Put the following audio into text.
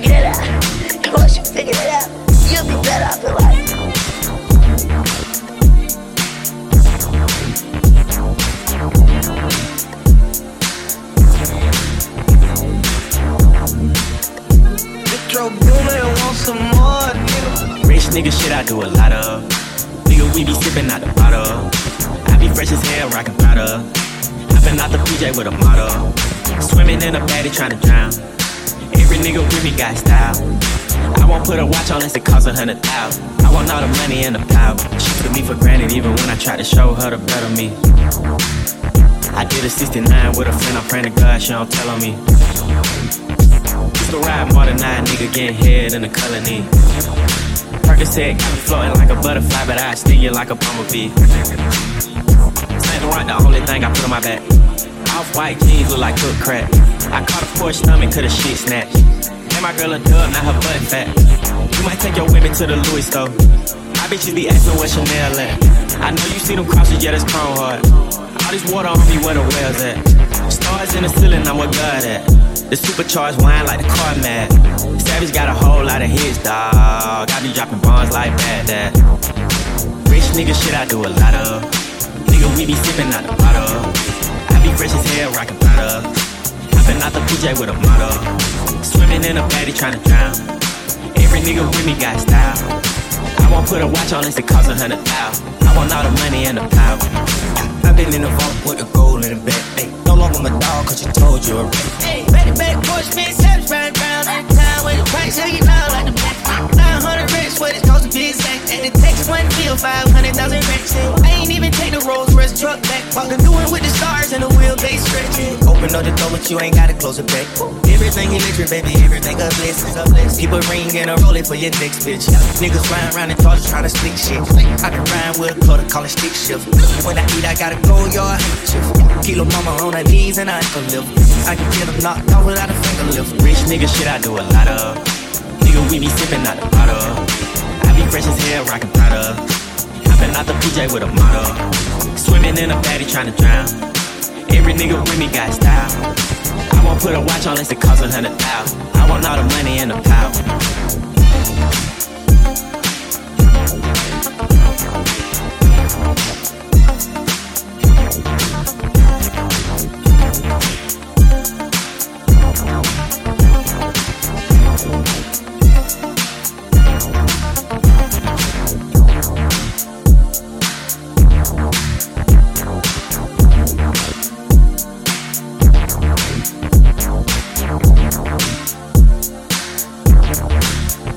figure it out. Once you figure it out, you'll be better off in life. Metro Boomin want some more, nigga. Rich nigga shit I do a lot of. Nigga, we be sippin' out the bottle. I be fresh as hell, rockin' Prada. Hoppin' out the PJ with a model. Swimming in a baddie trying to drown. Every nigga with me got style. I won't put a watch on unless it costs a hundred thousand. I want all the money and the power. She took me for granted even when I tried to show her the better me. I did a 69 with a friend, I'm praying to God she don't tell on me. Used to ride more than nine, nigga getting head in the colony. Percocet got me floating like a butterfly, but I sting you like a bumblebee. Saint Laurent, the only thing I put on my back. Off white jeans look like cook crack. I caught a poor stomach, could the shit snatch. Made my girl a dub, not her butt fat. You might take your women to the Louis store. My bitches be asking where Chanel at. I know you see them crosses, yeah, that's Chrome Hearts. All this water on me, where the whales at? Stars in the ceiling, I'm what God at. The supercharged wine like the car mad. Savage got a whole lot of hits, dog. I be dropping bombs like that, that. Rich nigga shit, I do a lot of. Nigga, we be sipping out the bottle. Fresh as hell, rockin' Prada. Hopping out the PJ with a model. Swimming in a paddy trying to drown. Every nigga with me got style. I won't put a watch on unless it costs a hundred thousand. I want all the money and the power. I've been in the vault with the gold in the back. Ay, no longer my dog, cause you told you a rat. Hey, back back, push me, savage, round round. Every time with the price, hanging out like the back. 900 racks, what it cost to be exact. And it takes one deal, 500,000 racks. I ain't even take the Rolls Royce truck back. Walking through it with the stars and the stretching. Open up the door, but you ain't gotta close it back. Everything electric, baby, everything a blessing. Keep a ring and a roll it for your next bitch. Niggas flying around in cars trying to stick shit. I can rhyme with a cutter, call it stick shift. When I eat, I gotta go yard. Kilo mama on her knees and I can lift. I can get them knocked off without a finger lift. Rich nigga shit, I do a lot of. Nigga, we be sipping out the bottle. I be fresh as hell, rockin' Prada. Hopping out the PJ with a model. Swimming in a paddy trying to drown. Every nigga with me got style. I won't put a watch on unless it costs a hundred thousand. I want all the money and the power. Yeah.